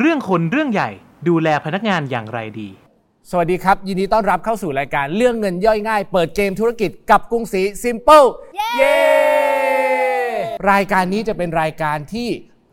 เรื่องคนเรื่องใหญ่ดูแลพนักงานอย่างไรดี สวัสดีครับ ยินดีต้อนรับเข้าสู่รายการเรื่องเงินย่อยง่าย เปิดเกมธุรกิจกับกรุงศรี Simple เย้รายการนี้จะเป็นรายการที่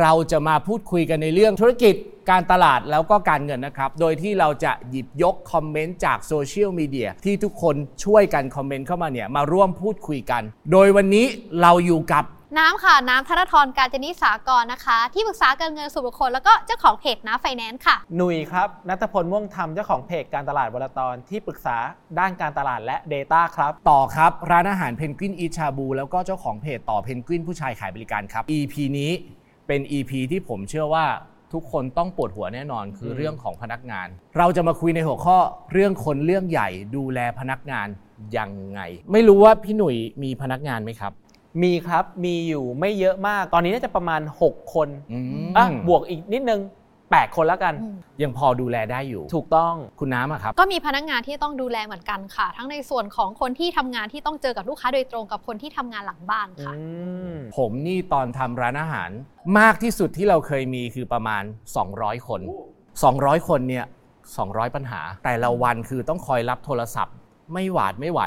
เราจะมาพูดคุยกันในเรื่องธุรกิจการตลาดแล้วก็การเงินนะครับ โดยที่เราจะหยิบยกคอมเมนต์จากโซเชียลมีเดียที่ทุกคนช่วยกันคอมเมนต์เข้ามาเนี่ยมาร่วมพูดคุยกัน โดยวันนี้เราอยู่กับ น้ำค่ะ น้ำธนทรการจนิสากรนะคะ ที่ปรึกษาการเงินส่วนบุคคลแล้วก็เจ้าของเพจน้ำไฟแนนซ์ค่ะ หนุยครับนัทพลม่วงธรรมเจ้าของเพจการตลาดวลตอนที่ปรึกษาด้านการตลาดและ Data ครับ ต่อครับ ร้านอาหารเพนกวินอีชาบูแล้วก็เจ้าของเพจต่อเพนกวินผู้ชายขายบริการครับ EP นี้เป็น EP ที่ผมเชื่อว่าทุกคนต้องปวดหัวแน่นอนคืออืมเรื่องของพนักงาน เราจะมาคุยในหัวข้อเรื่องคนเรื่องใหญ่ดูแลพนักงานยังไง ไม่รู้ว่าพี่หนุ่ยมีพนักงานไหมครับ มีครับมีอยู่ไม่เยอะมาก ตอนนี้น่าจะประมาณ 6 คนอืมอะบวกอีกนิดนึง 8 คนแล้วกัน ยังพอดูแลได้อยู่ ถูกต้องคุณน้ำอะครับ ก็มีพนักงานที่ต้องดูแลเหมือนกันค่ะ ทั้งในส่วนของคนที่ทำงานที่ต้องเจอกับลูกค้าโดยตรงกับคนที่ทำงานหลังบ้านค่ะอืมผมนี่ตอนทำร้านอาหาร มากที่สุดที่เราเคยมีคือประมาณ 200 คน 200 คนเนี่ย200 ปัญหา แต่ละวันคือต้องคอยรับโทรศัพท์ ไม่หวาดไม่ไหว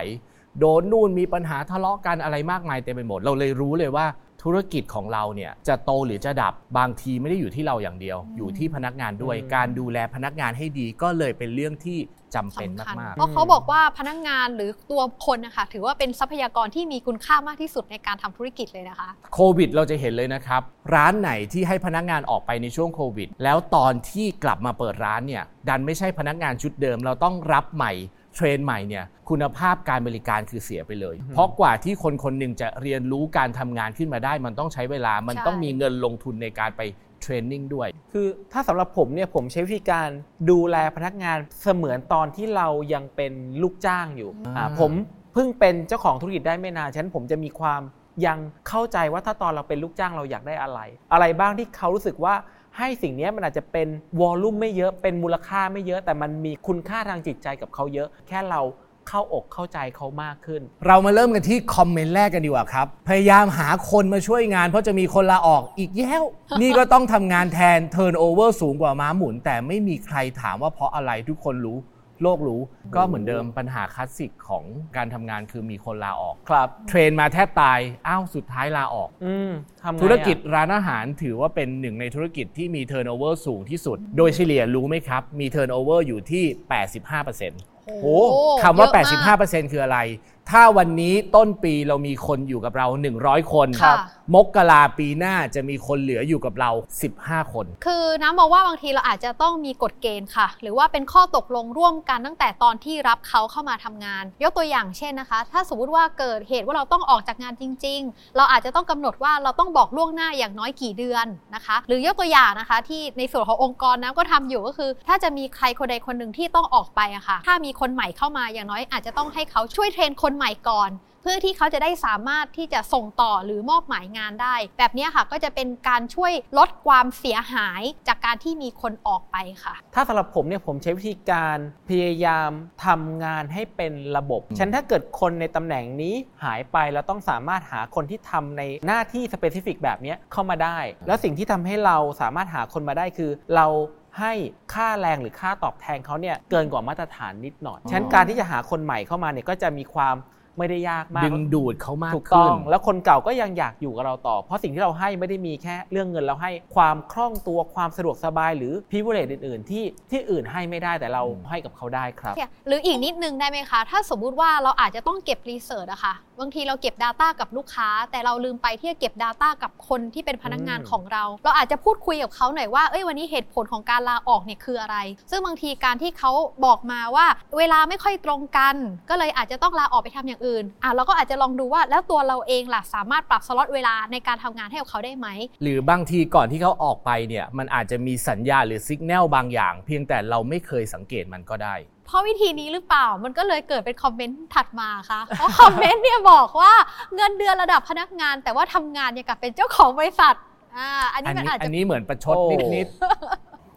โดนนู่นมีปัญหาทะเลาะกันอะไรมากมายเต็มไปหมด เราเลยรู้เลยว่าธุรกิจของเราเนี่ยจะโตหรือจะดับบางทีไม่ได้อยู่ที่เราอย่างเดียว อยู่ที่พนักงานด้วยอืมการดูแลพนักงานให้ดีก็เลยเป็นเรื่องที่จำเป็นสำคัญมากเพราะเขาบอกว่าพนักงานหรือตัวคนนะคะถือว่าเป็นทรัพยากรที่มีคุณค่ามากที่สุดในการทำธุรกิจเลยนะคะโควิดเราจะเห็นเลยนะครับ ร้านไหนที่ให้พนักงานออกไปในช่วงโควิด แล้วตอนที่กลับมาเปิดร้านเนี่ยดันไม่ใช่พนักงานชุดเดิม เราต้องรับใหม่ เทรนใหม่เนี่ยคุณภาพการบริการคือเสียไปเลย เพราะกว่าที่คนคนหนึ่งจะเรียนรู้การทำงานขึ้นมาได้ มันต้องใช้เวลามันใช่ต้องมีเงินลงทุนในการไปเทรนนิ่งด้วย คือถ้าสำหรับผมเนี่ยผมใช้วิธีการดูแลพนักงานเสมือนตอนที่เรายังเป็นลูกจ้างอยู่อ่าอ่าผมเพิ่งเป็นเจ้าของธุรกิจได้ไม่นานฉะนั้นผมจะมีความ ยังเข้าใจว่าถ้าตอนเราเป็นลูกจ้างเราอยากได้อะไร อะไรบ้างที่เขารู้สึกว่าให้สิ่งเนี้ยมันอาจจะเป็น volume ไม่เยอะเป็นมูลค่าไม่เยอะ แต่มันมีคุณค่าทางจิตใจกับเขาเยอะ แค่เราเข้าอกเข้าใจเขามากขึ้น เรามาเริ่มกันที่คอมเมนต์แรกกันดีกว่าครับ พยายามหาคนมาช่วยงานเพราะจะมีคนลาออกอีกแย้ว นี่ก็ต้องทำงานแทน turnover สูงกว่าม้าหมุน แต่ไม่มีใครถามว่าเพราะอะไรทุกคนรู้ โลกรู้ก็เหมือนเดิมปัญหาคลาสสิกของการทำงานคือมีคนลาออก ครับ train มาแทบตายอ้าวสุดท้ายลาออก อืมทำไงอะธุรกิจร้านอาหารถือว่าเป็นหนึ่งในธุรกิจที่มี turnover สูงที่สุด โดยเฉลี่ยรู้ไหมครับ มี turnover อยู่ที่ 85%โอ้โอ้คำว่าเยอะมาก85%คืออะไร ถ้าวันนี้ต้นปีเรามีคนอยู่กับเรา 100 คนครับ มกราปีหน้าจะมีคนเหลืออยู่กับเรา 15 คน คือน้ำมองว่าบางทีเราอาจจะต้องมีกฎเกณฑ์ค่ะ หรือว่าเป็นข้อตกลงร่วมกันตั้งแต่ตอนที่รับเขาเข้ามาทำงาน ยกตัวอย่างเช่นนะคะ ถ้าสมมติว่าเกิดเหตุว่าเราต้องออกจากงานจริง ๆ เราอาจจะต้องกำหนดว่าเราต้องบอกล่วงหน้าอย่างน้อยกี่เดือนนะคะ หรือยกตัวอย่างนะคะที่ในส่วนขององค์กรน้ำก็ทำอยู่ก็คือ ถ้าจะมีใครคนใดคนหนึ่งที่ต้องออกไปอะค่ะ ถ้ามีคนใหม่เข้ามาอย่างน้อยอาจจะต้องให้เขาช่วยเทรนคนใหม่ก่อน เพื่อที่เขาจะได้สามารถที่จะส่งต่อหรือมอบหมายงานได้ แบบนี้ค่ะก็จะเป็นการช่วยลดความเสียหายจากการที่มีคนออกไปค่ะ ถ้าสำหรับผมเนี่ยผมใช้วิธีการพยายามทำงานให้เป็นระบบฉะนันถ้าเกิดคนในตำแหน่งนี้หายไปแล้วต้องสามารถหาคนที่ทำในหน้าที่ specific แบบนี้เข้ามาได้ แล้วสิ่งที่ทำให้เราสามารถหาคนมาได้คือเรา ให้ค่าแรงหรือค่าตอบแทนเขาเนี่ยเกินกว่ามาตรฐานนิดหน่อยฉะนั้นการที่จะหาคนใหม่เข้ามาเนี่ยก็จะมีความไม่ได้ยากมากดึงดูดเขามากขึ้น ถูกต้อนงแล้วคนเก่าก็ยังอยากอยู่กับเราต่อ เพราะสิ่งที่เราให้ไม่ได้มีแค่เรื่องเงินเราให้ความคล่องตัวความสะดวกสบายหรือ privilege อื่น ๆ ที่ที่อื่นให้ไม่ได้แต่เราอืมให้กับเขาได้ครับ หรืออีกนิดนึงได้ไหมคะ ถ้าสมมุติว่าเราอาจจะต้องเก็บ research อะค่ะบางทีเราเก็บ Data กับลูกค้า แต่เราลืมไปที่จะเก็บ Data กับคนที่เป็นพนักงานอืมของเรา เราอาจจะพูดคุยกับเขาหน่อยว่าเอ้ยวันนี้เหตุผลของการลาออกเนี่ยคืออะไร ซึ่งบางทีการที่เขาบอกมาว่า เวลาไม่ค่อยตรงกัน ก็เลยอาจจะต้องลาออกไปทำอย่างอื่นอะเราก็อาจจะลองดูว่าแล้วตัวเราเองล่ะสามารถปรับสล็อตเวลาในการทำงานให้กับเขาได้ไหมหรือบางทีก่อนที่เขาออกไปเนี่ยมันอาจจะมีสัญญาณหรือสัญญาณบางอย่าง เพียงแต่เราไม่เคยสังเกตมันก็ได้ เพราะวิธีนี้หรือเปล่ามันก็เลยเกิดเป็นคอมเมนต์ถัดมาค่ะ เพราะคอมเมนต์เนี่ยบอกว่าเงินเดือนระดับพนักงาน แต่ว่าทำงานอย่างกับเป็นเจ้าของบริษัทอ่าอันอันี้นมันนี้อาจอัจะนนี้เหมือนประชดโอ้นิด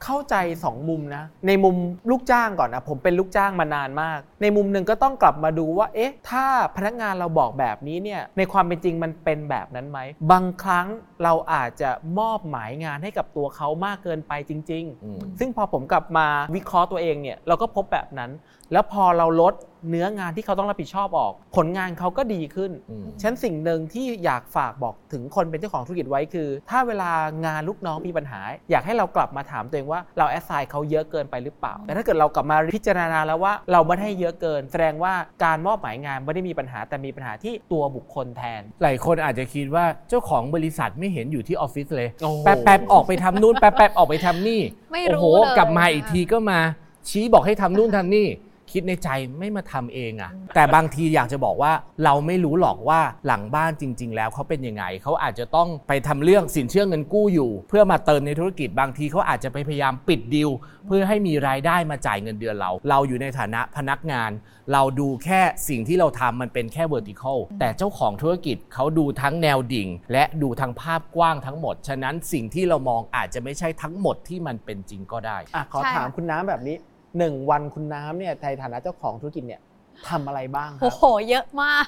เข้าใจ 2 มุมนะ ในมุมลูกจ้างก่อนนะผมเป็นลูกจ้างมานานมาก ในมุมหนึ่งก็ต้องกลับมาดูว่า เอ๊ะ ถ้าพนักงานเราบอกแบบนี้เนี่ย ในความเป็นจริงมันเป็นแบบนั้นไหม บางครั้งเราอาจจะมอบหมายงานให้กับตัวเขามากเกินไปจริงอืมๆซึ่งพอผมกลับมาวิเคราะห์ตัวเองเนี่ย เราก็พบแบบนั้น แล้วพอเราลดเนื้องานที่เขาต้องรับผิดชอบออก ผลงานเขาก็ดีขึ้นอืมฉะนันสิ่งหนึ่งที่อยากฝากบอกถึงคนเป็นเจ้าของธุรกิจไว้คือ ถ้าเวลางานลูกน้องมีปัญหา อยากให้เรากลับมาถามตัวเองว่าเราแอสไซน์เขาเยอะเกินไปหรือเปล่า แต่ถ้าเกิดเรากลับมาพิจารณาแล้วว่าเราไม่ได้ให้เยอะเกิน แสดงว่าการมอบหมายงานไม่ได้มีปัญหาแต่มีปัญหาที่ตัวบุคคลแทน หลายคนอาจจะคิดว่าเจ้าของบริษัทไม่เห็นอยู่ที่ออฟฟิศเลยโอ้โหแป๊บแป๊บๆออกไปทำนู่นแป๊บแป๊บๆออกไปทำนี่ไม่โอ้รู้โหเลยกลับมาอีกทีก็มาชี้บอกให้ทำนู่นทำนี่ คิดในใจไม่มาทำเองอะแต่บางทีอยากจะบอกว่าเราไม่รู้หรอกว่าหลังบ้านจริง ๆ แล้วเขาเป็นยังไงเขาอาจจะต้องไปทำเรื่องสินเชื่อเงินกู้อยู่ เพื่อมาเติมในธุรกิจบางทีเขาอาจจะไปพยายามปิดดิวเพื่อให้มีรายได้มาจ่ายเงินเดือนเรา เราอยู่ในฐานะพนักงาน เราดูแค่สิ่งที่เราทำมันเป็นแค่ vertical แต่เจ้าของธุรกิจเขาดูทั้งแนวดิ่ง และดูทั้งภาพกว้างทั้งหมด ฉะนั้นสิ่งที่เรามองอาจจะไม่ใช่ทั้งหมดที่มันเป็นจริงก็ได้อะขอถามคุณน้ำแบบนี้ หนึ่งวันคุณน้ำเนี่ยในฐานะเจ้าของธุรกิจเนี่ยทำอะไรบ้างครับรัโอ้บโห เยอะมาก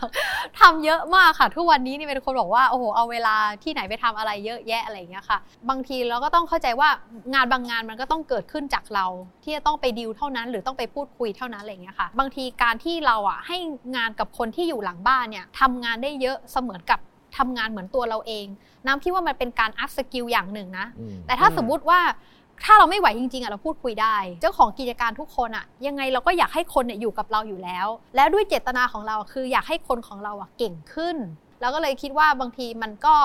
ทำเยอะมากค่ะ ทุกวันนี้นี่เป็นคนบอกว่า โอ้โห เอาเวลาที่ไหนไปทำอะไรเยอะแยะอะไรอย่างเงี้ยค่ะ บางทีเราก็ต้องเข้าใจว่างานบางงานมันก็ต้องเกิดขึ้นจากเรา ที่จะต้องไปดีลเท่านั้น หรือต้องไปพูดคุยเท่านั้นอะไรอย่างเงี้ยค่ะ บางทีการที่เราอะให้งานกับคนที่อยู่หลังบ้านเนี่ยทำงานได้เยอะเสมือนกับทำงานเหมือนตัวเราเอง น้ำคิดว่ามันเป็นการ upskill อย่างหนึ่งนะ แต่ถ้าอืมสมมุติว่า ถ้าเราไม่ไหวจริงๆอะเราพูดคุยได้ เจ้าของกิจการทุกคนอะยังไงเราก็อยากให้คนเนี่ยอยู่กับเราอยู่แล้ว แล้วด้วยเจตนาของเราคืออยากให้คนของเราอะเก่งขึ้นแล้วก็เลยคิดว่าบางทีมันก็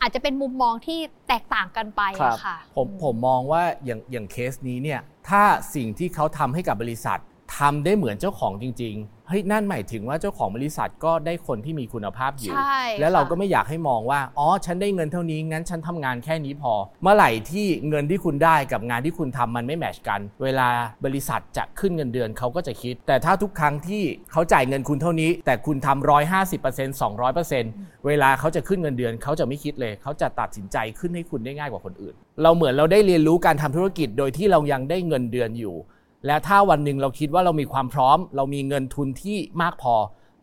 อาจจะเป็นมุมมองที่แตกต่างกันไปครับอะค่ะผมผมมองว่าอย่างอย่างเคสนี้เนี่ยถ้าสิ่งที่เขาทำให้กับบริษัททำได้เหมือนเจ้าของจริง ๆ เฮ้ยนั่นหมายถึงว่าเจ้าของบริษัทก็ได้คนที่มีคุณภาพอยู่ ใช่แล้วเราค่ะ ก็ไม่อยากให้มองว่า อ๋อ ฉันได้เงินเท่านี้ งั้นฉันทำงานแค่นี้พอ เมื่อไหร่ที่เงินที่คุณได้กับงานที่คุณทำมันไม่แมทชกัน เวลาบริษัทจะขึ้นเงินเดือนเขาก็จะคิด แต่ถ้าทุกครั้งที่เขาจ่ายเงินคุณเท่านี้ แต่คุณทำร้อยห้าสิบเปอร์เซ็นต์สองร้อยเปอร์เซ็นต์เวลาเขาจะขึ้นเงินเดือนเขาจะไม่คิดเลย เขาจะตัดสินใจขึ้นให้คุณได้ง่ายกว่าคนอื่น เราเหมือนเราได้เรียนรู้การทำธุรกิจโดยที่เรายังได้เงินเดือนอยู่ และถ้าวันหนึ่งเราคิดว่าเรามีความพร้อม เรามีเงินทุนที่มากพอ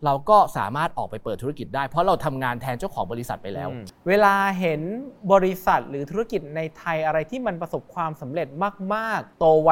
เราก็สามารถออกไปเปิดธุรกิจได้ เพราะเราทำงานแทนเจ้าของบริษัทไปแล้วอืมเวลาเห็นบริษัทหรือธุรกิจในไทยอะไรที่มันประสบความสำเร็จมาก ๆ โตไว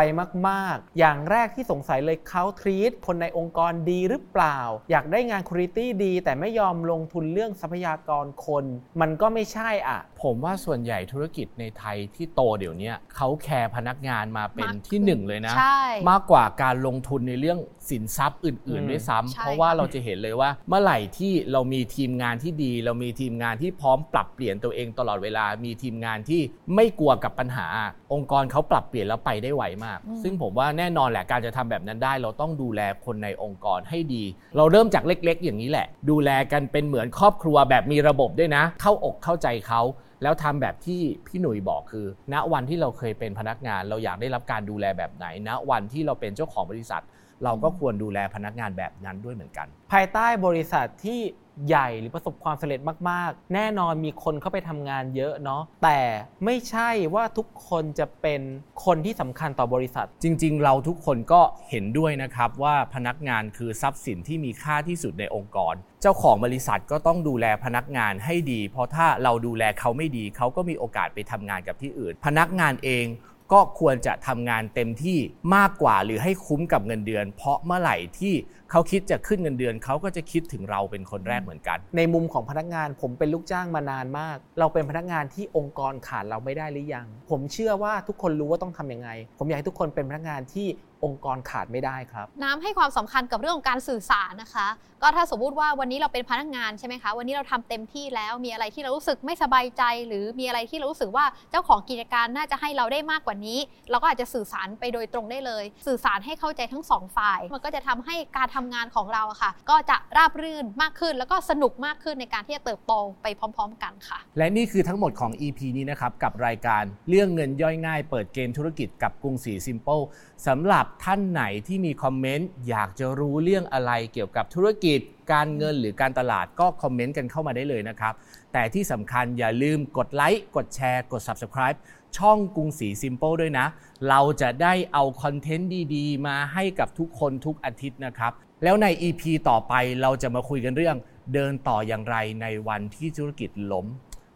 มาก ๆ อย่างแรกที่สงสัยเลยเขาทรีตคนในองค์กรดีหรือเปล่า อยากได้งานคุณภาพดี แต่ไม่ยอมลงทุนเรื่องทรัพยากรคน มันก็ไม่ใช่อะ ผมว่าส่วนใหญ่ธุรกิจในไทยที่โตเดี๋ยวนี้เขาแคร์พนักงานมาเป็นมากขึ้นที่หนึ่งเลยนะใช่มากกว่าการลงทุนในเรื่องสินทรัพย์อื่นอืมๆด้วยซ้ำใช่เพราะว่าเราจะเห็นเลยว่า เมื่อไหร่ที่เรามีทีมงานที่ดี เรามีทีมงานที่พร้อมปรับเปลี่ยนตัวเองตลอดเวลา มีทีมงานที่ไม่กลัวกับปัญหา องค์กรเขาปรับเปลี่ยนแล้วไปได้ไวมาก ซึ่งผมว่าแน่นอนแหละการจะทำแบบนั้นได้ เราต้องดูแลคนในองค์กรให้ดี เราเริ่มจากเล็ก ๆ อย่างนี้แหละ ดูแลกันเป็นเหมือนครอบครัวแบบมีระบบด้วยนะ เข้าอกเข้าใจเขาแล้วทำแบบที่พี่หนุ่ยบอกคือ ณวันที่เราเคยเป็นพนักงาน เราอยากได้รับการดูแลแบบไหนณวันที่เราเป็นเจ้าของบริษัท เราก็ควรดูแลพนักงานแบบนั้นด้วยเหมือนกัน ภายใต้บริษัทที่ใหญ่หรือประสบความสำเร็จมาก ๆ แน่นอนมีคนเข้าไปทำงานเยอะเนาะแต่ไม่ใช่ว่าทุกคนจะเป็นคนที่สำคัญต่อบริษัท จริง ๆ เราทุกคนก็เห็นด้วยนะครับว่าพนักงานคือทรัพย์สินที่มีค่าที่สุดในองค์กร เจ้าของบริษัทก็ต้องดูแลพนักงานให้ดี เพราะถ้าเราดูแลเขาไม่ดี เขาก็มีโอกาสไปทำงานกับที่อื่น พนักงานเอง ก็ควรจะทำงานเต็มที่มากกว่าหรือให้คุ้มกับเงินเดือน เพราะเมื่อไหร่ที่เขาคิดจะขึ้นเงินเดือนเขาก็จะคิดถึงเราเป็นคนแรกเหมือนกัน ในมุมของพนักงานผมเป็นลูกจ้างมานานมาก เราเป็นพนักงานที่องค์กรขาดเราไม่ได้หรือยัง ผมเชื่อว่าทุกคนรู้ว่าต้องทำยังไง ผมอยากให้ทุกคนเป็นพนักงานที่ องค์กรขาดไม่ได้ครับ น้ำให้ความสำคัญกับเรื่องของการสื่อสารนะคะ ก็ถ้าสมมุติว่าวันนี้เราเป็นพนักงานใช่ไหมคะวันนี้เราทำเต็มที่แล้วมีอะไรที่เรารู้สึกไม่สบายใจ หรือมีอะไรที่เรารู้สึกว่าเจ้าของกิจการน่าจะให้เราได้มากกว่านี้ เราก็อาจจะสื่อสารไปโดยตรงได้เลย สื่อสารให้เข้าใจทั้งสองฝ่าย มันก็จะทำให้การทำงานของเราอะค่ะ ก็จะราบรื่นมากขึ้น แล้วก็สนุกมากขึ้นในการที่จะเติบโตไปพร้อม ๆ กันค่ะ และนี่คือทั้งหมดของ EP นี้นะครับกับรายการเรื่องเงินย่อยง่าย เปิดเกมธุรกิจกับกรุงศรี Simple สำหรับท่านไหนที่มีคอมเมนต์อยากจะรู้เรื่องอะไรเกี่ยวกับธุรกิจ การเงินหรือการตลาดก็คอมเมนต์กันเข้ามาได้เลยนะครับ แต่ที่สำคัญอย่าลืมกดไลค์กดแชร์ กด Subscribe ช่องกรุงศรี Simple ด้วยนะ เราจะได้เอาคอนเทนต์ดีๆ มาให้กับทุกคนทุกอาทิตย์นะครับ แล้วใน EP ต่อไปเราจะมาคุยกันเรื่อง เดินต่ออย่างไรในวันที่ธุรกิจล้ม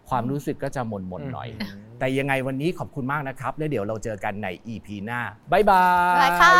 ความรู้สึกก็จะม่นหม่นหน่อย แต่ยังไงวันนี้ขอบคุณมากนะครับ แล้วเดี๋ยวเราเจอกันใน EP หน้าบายบาย บ๊ายค่ะ